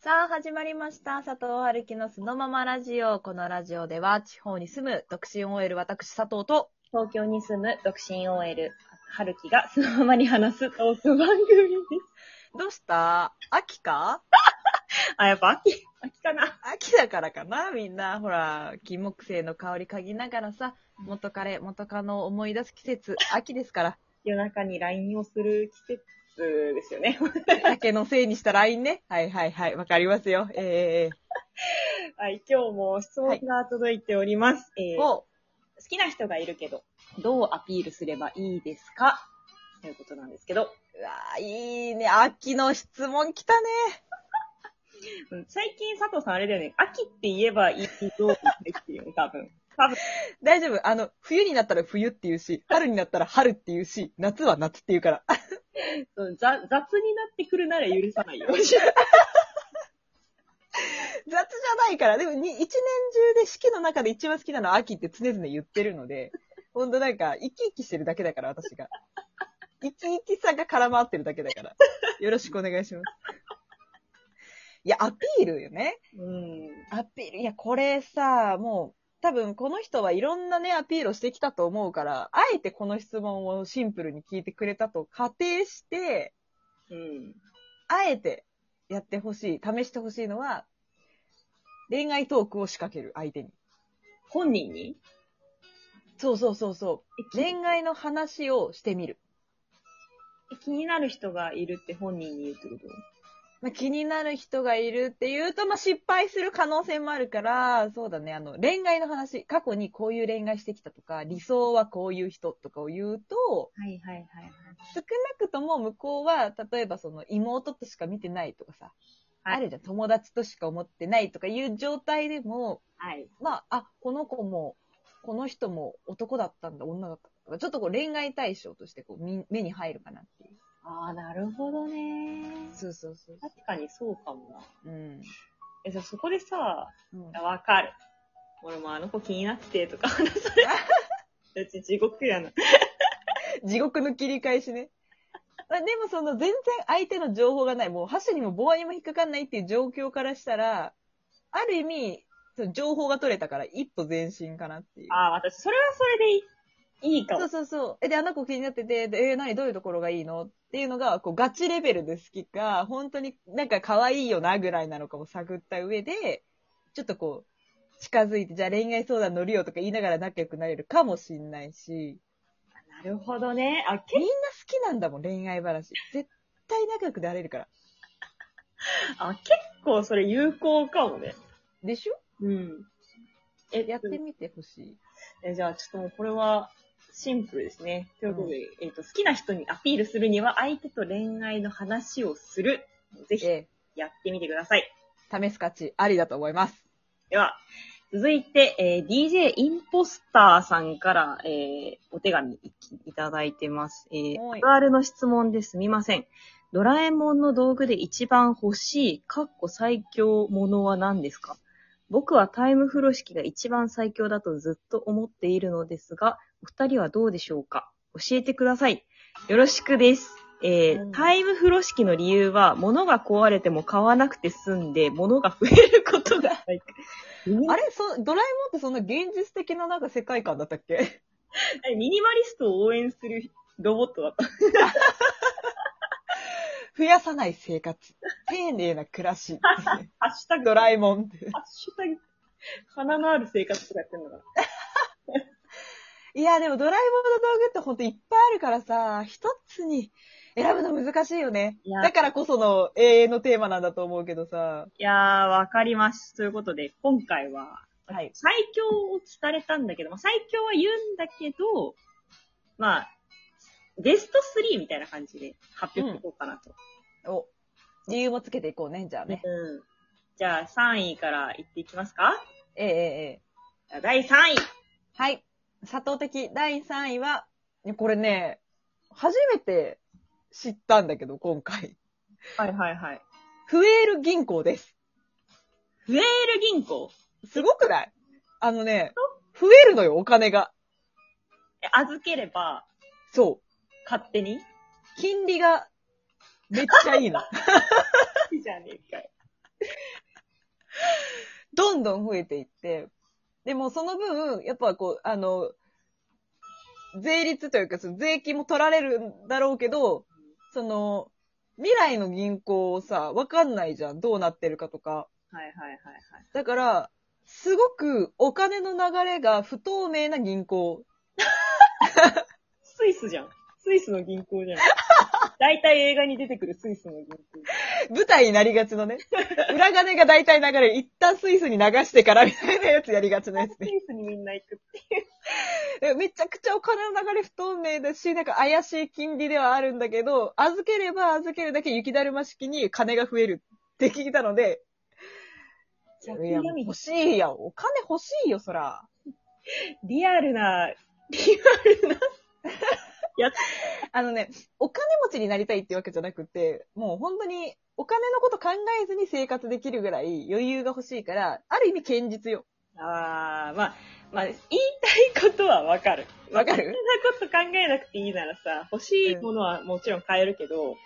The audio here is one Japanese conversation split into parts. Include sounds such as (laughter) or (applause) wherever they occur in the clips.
さあ、始まりました。佐藤春樹のそのままラジオ。このラジオでは、地方に住む独身 OL 私佐藤と、東京に住む独身 OL、春樹がそのままに話すトーク番組です。どうした？秋か？(laughs) あ、やっぱ秋、秋かな？秋だからかな？みんな、ほら、金木犀の香り嗅ぎながらさ、元彼、元カノを思い出す季節、秋ですから。夜中に LINE をする季節ですよね。(laughs) 酒のせいにした LINE ね。はいはいはい。わかりますよ。ええ (laughs) はい、今日も質問が届いております。えーお好きな人がいるけど、どうアピールすればいいですか？ということなんですけど、うわーいいね。秋の質問来たね。(laughs) うん最近佐藤さんあれだよね、秋って言えばいいどうっていうね、多分。多分。大丈夫。あの、冬になったら冬って言うし、春になったら春って言うし、夏は夏って言うから。そうざ雑になってくるなら許さないよ。(laughs) 雑じゃないから、でもに一年中で四季の中で一番好きなのは秋って常々言ってるので、ほんとなんか、生き生きしてるだけだから、私が。生き生きさが絡まってるだけだから。よろしくお願いします。いや、アピールよね。うん。アピール。いや、これさ、もう、多分この人はいろんなね、アピールをしてきたと思うから、あえてこの質問をシンプルに聞いてくれたと仮定して、うん。あえてやってほしい、試してほしいのは、恋愛トークを仕掛ける、相手に。本人に？そうそうそうそう。え恋愛の話をしてみる。気になる人がいるって本人に言うってこと？まあ、気になる人がいるっていうと、まあ、失敗する可能性もあるから、そうだね、あの、恋愛の話、過去にこういう恋愛してきたとか、理想はこういう人とかを言うと、はいはいはいはい。少なくとも向こうは、例えばその妹としか見てないとかさ、はいあるじゃん、友達としか思ってないとかいう状態でも、はい。まあ、あ、この子も、この人も男だったんだ、女だったんだとか、ちょっとこう恋愛対象としてこうみ目に入るかなっていう。ああ、なるほどね。そうそうそう。確かにそうかもな。うん。え、じゃあそこでさ、うんかる。俺もあの子気になってとか話される。(laughs) うち地獄やな。地獄の切り返しね。まあでもその全然相手の情報がない、もう箸にも棒にも引っかかんないっていう状況からしたら、ある意味、情報が取れたから一歩前進かなっていう。ああ、私、それはそれでいいいいかもそう。そうそう。え、で、あの子気になってて、で、えー何どういうところがいいの？っていうのが、こう、ガチレベルで好きか、本当になんか可愛いよなぐらいなのかも探った上で、ちょっとこう、近づいて、じゃあ恋愛相談乗るよとか言いながら仲良くなれるかもしんないし、なるほどね。あ、みんけな好きなんだもん、恋愛話。絶対仲良くなれるから。(laughs) あ結構それ有効かもね。でしょ？うん。え、やってみてほしい。え、じゃあちょっともうこれはシンプルですね。ということで、えっ、と、好きな人にアピールするには相手と恋愛の話をする。ぜひえやってみてください。ー試す価値ありだと思います。では、続いて、えー DJ インポスターさんから、えーお手紙いいただいてます。えー、はいあるあるの質問ですみません。ドラえもんの道具で一番欲しい、かっこ最強ものは何ですか？僕はタイム風呂敷が一番最強だとずっと思っているのですが、お二人はどうでしょうか？教えてください。よろしくです。えーうんタイム風呂敷の理由は、物が壊れても買わなくて済んで、物が増えることがない。あれ？そ、ドラえもんってそんな現実的ななんか世界観だったっけ？えミニマリストを応援するロボットだった。(laughs) 増やさない生活。丁寧な暮らし。ハッシュタグ、ドラえもんって。ハッシュタグ、花のある生活とかやってんのかな。(laughs) いや、でもドラえもんの道具ってほんといっぱいあるからさ、一つに選ぶの難しいよねい。やだからこその永遠のテーマなんだと思うけどさ。いやー、わかります。ということで、今回は、はい。最強を聞かれたんだけど、まあ、最強は言うんだけど、まあ、ベスト3みたいな感じで発表していこうかなと。お、理由もつけていこうね、じゃあね。うん。じゃあ、3位からいっていきますか？ええええええ。じゃあ第3位。はい。佐藤的第3位は、ねこれね、初めて知ったんだけど、今回。はいはいはい。フエール銀行です。フエール銀行？すごくない？あのね、増えるのよ、お金が。え預ければ、そう。勝手に？金利がめっちゃいいの。いいじゃねえかよ。(laughs) どんどん増えていって、でもその分、やっぱこう、あの、税率というか、その税金も取られるんだろうけど、その、未来の銀行をさ、わかんないじゃん。どうなってるかとか。はいはいはいはい。だから、すごくお金の流れが不透明な銀行。(laughs) スイスじゃん。スイスの銀行じゃん。大体映画に出てくるスイスの銀行。舞台になりがちのね。(laughs) 裏金が大体流れる。一旦スイスに流してからみたいなやつやりがちなやつスね。イスにみんな行くっていう。えめちゃくちゃお金の流れ不透明だし、なんか怪しい金利ではあるんだけど、預ければ預けるだけ雪だるま式に金が増えるって聞いたので、いや、もう欲しいやん。お金欲しいよ、そら。リアルな、リアルな、やつ。あのね、お金持ちになりたいってわけじゃなくて、もう本当にお金のこと考えずに生活できるぐらい余裕が欲しいから、ある意味堅実よ。あー、まあ、まあ、言いたいことはわかる。わかる？そんなこと考えなくていいならさ、欲しいものはもちろん買えるけど、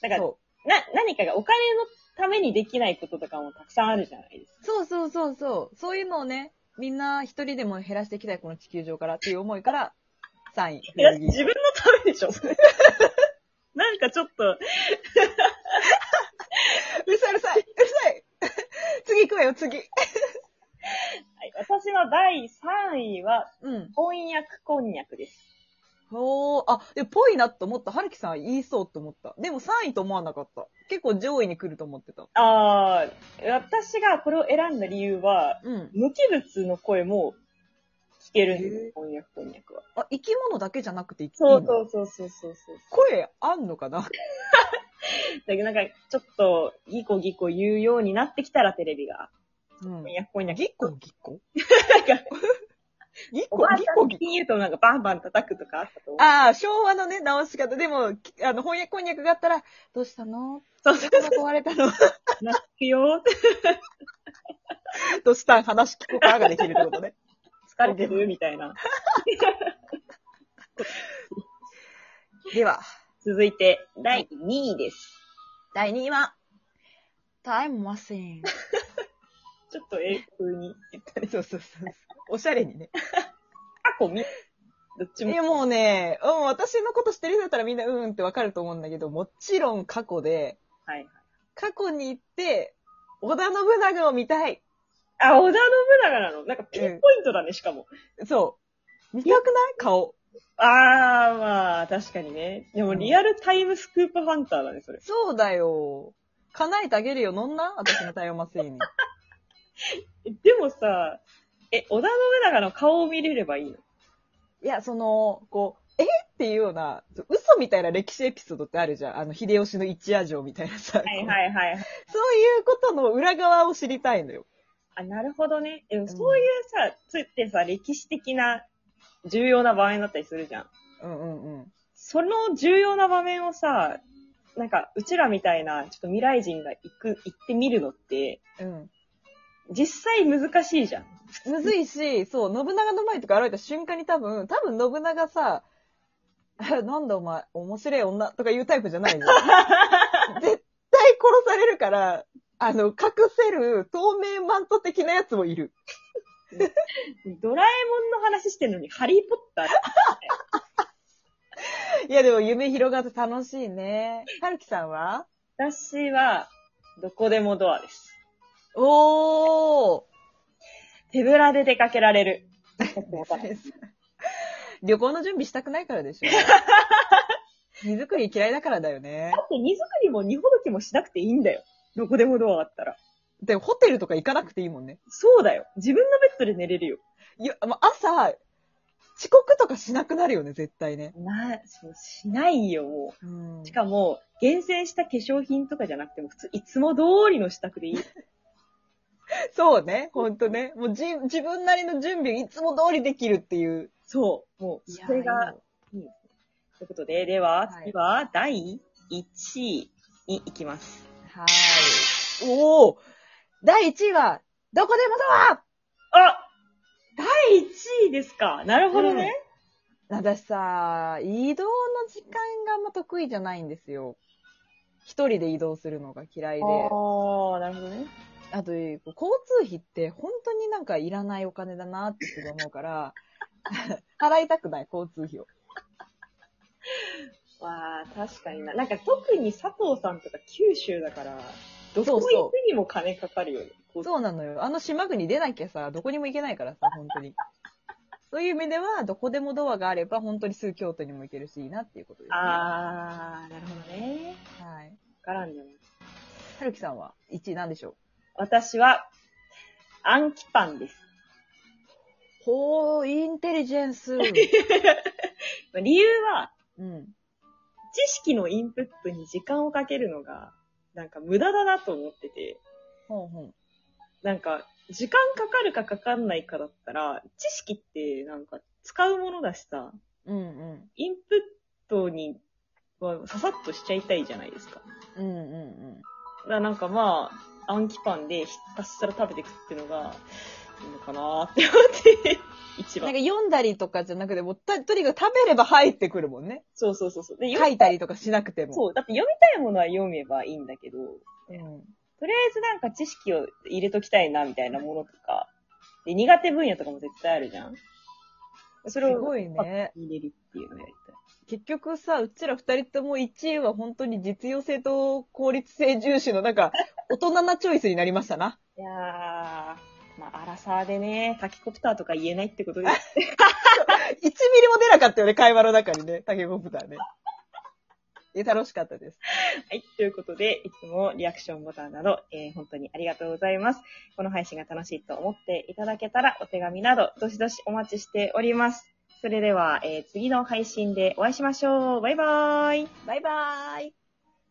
なんか、そな、何かがお金のためにできないこととかもたくさんあるじゃないですか。う。そうそうそうそう。そういうのをね、みんな一人でも減らしていきたい、この地球上からっていう思いから、3位。いや、自分のためでしょ (laughs) なんかちょっと、うるさいうるさいうるさい次行くわよ、次。はい私は第3位は、うん。翻訳こんにゃくです。おー、あ、で、ぽいなと思った。はるきさん言いそうと思った。でも3位と思わなかった。結構上位に来ると思ってた。あー、私がこれを選んだ理由は、うん。無機物の声も聞けるんです翻訳こんにゃくは。あ、生き物だけじゃなくていいそうの？そうそうそうそうそう。声あんのかな？だけどなんか、ちょっと、ギコギコ言うようになってきたらテレビが、うん翻。訳こんにゃく。ぎっこぎっこなんか、ぎっおばあこぎっとなんかバンバン叩くとかあったと思う。ああ、昭和のね、直し方。でも、きあの、翻訳こんにゃくがあったら、どうしたの？そうそうどこが壊れたの？(laughs) 泣くよ (laughs) どうした？ん話聞こうかができるってことね。疲れてるみたいな。では、続いて、第2位です。第2位は、タイムマシーン。(laughs) ちょっと英風に言ったね。そうそうそう。おしゃれにね。過去見、どっちもいや、もうね、うん、私のこと知ってる人だったらみんなうんうんってわかると思うんだけど、もちろん過去で、はい。過去に行って、織田信長を見たい。あ、織田信長なの？なんかピンポイントだね、しかも。そう。見たくない？顔。あー、まあ、確かにね。でも、リアルタイムスクープハンターだね、それ。そうだよ。叶えてあげるよ。乗んな？私のタイムマシーンに。え (laughs) でもさ、え、織田信長の顔を見れればいいの？いや、その、こう、え？っていうような、嘘みたいな歴史エピソードってあるじゃん。あの、秀吉の一夜城みたいなさ。はいはいはい。そういうことの裏側を知りたいのよ。あ、なるほどね。でもそういうさ、つってさ、歴史的な重要な場面だったりするじゃん。うんうんうん。その重要な場面をさ、なんか、うちらみたいな、ちょっと未来人が行く、行ってみるのって、うん。実際難しいじゃん。むずいし、そう、信長の前とか歩いた瞬間に多分、多分信長さ、あ (laughs) なんだお前、面白い女とか言うタイプじゃないじゃん。(laughs) 絶対殺されるから、あの、隠せる透明マント的なやつもいる。ドラえもんの話してるのに、ハリーポッター。(laughs) いや、でも夢広がって楽しいね。はるきさんは？私は、どこでもドアです。おー手ぶらで出かけられる。(laughs) 旅行の準備したくないからでしょ。(laughs) 荷造り嫌いだからだよねだ。って荷造りも荷ほどきもしなくていいんだよ。どこでもドアあったら。でもホテルとか行かなくていいもんね。そうだよ。自分のベッドで寝れるよ。いや、ま朝、遅刻とかしなくなるよね、絶対ね。な、そうしないよ、もうんう。しかも、厳選した化粧品とかじゃなくても、普通、いつも通りの支度でいい。(laughs) そうね、ほんとね。もうじ、自分なりの準備いつも通りできるっていう。そう。もう、それが、いいですね。ということで、では、はい次は、第1位に行きます。はい。おお第1位は、どこでもドアあ第1位ですか。なるほどね。私さ、移動の時間があんま得意じゃないんですよ。一人で移動するのが嫌いで。ああ、なるほどね。あと、交通費って本当になんかいらないお金だなって思うから、(laughs) 払いたくない、交通費を。わあ、確かにな。なんか特に佐藤さんとか九州だから、どこ行くにも金かかるよね。そうなのよ。あの島国出なきゃさ、どこにも行けないからさ、本当に。(laughs) そういう意味では、どこでもドアがあれば、本当にすぐ京都にも行けるし、いいなっていうことです、ね。あー、なるほどね。はい。わからんでも。はるきさんは1位なんでしょ私は、暗記パンです。うほー、インテリジェンス。(laughs) 理由は、うん。知識のインプットに時間をかけるのが、なんか無駄だなと思ってて、ほんほん。なんか、時間かかるかかかんないかだったら、知識ってなんか使うものだしさ、うんうん。インプットにはささっとしちゃいたいじゃないですか。うんうんうん。だからなんかまあ、暗記パンでひたすら食べていくっていうのが、いいのかなって思って、一番。なんか読んだりとかじゃなくて、もうととにかく食べれば入ってくるもんね。そうそうそうそう。で、書読いたりとかしなくても。そう。だって読みたいものは読めばいいんだけど、うん。とりあえずなんか知識を入れときたいなみたいなものとか、で苦手分野とかも絶対あるじゃん。それをすごいね。入れるっていうのをやりたい。結局さ、うちら二人とも1位は本当に実用性と効率性重視のなんか、大人なチョイスになりましたな。いやー、まあ、アラサーでね、タキコプターとか言えないってことです。(laughs) 1ミリも出なかったよね、会話の中にね、タケコプターね。(laughs) え、楽しかったです。はい。ということで、いつもリアクションボタンなど、えー本当にありがとうございます。この配信が楽しいと思っていただけたら、お手紙など、どしどしお待ちしております。それでは、えー次の配信でお会いしましょう。バイバーイ。バイバーイ。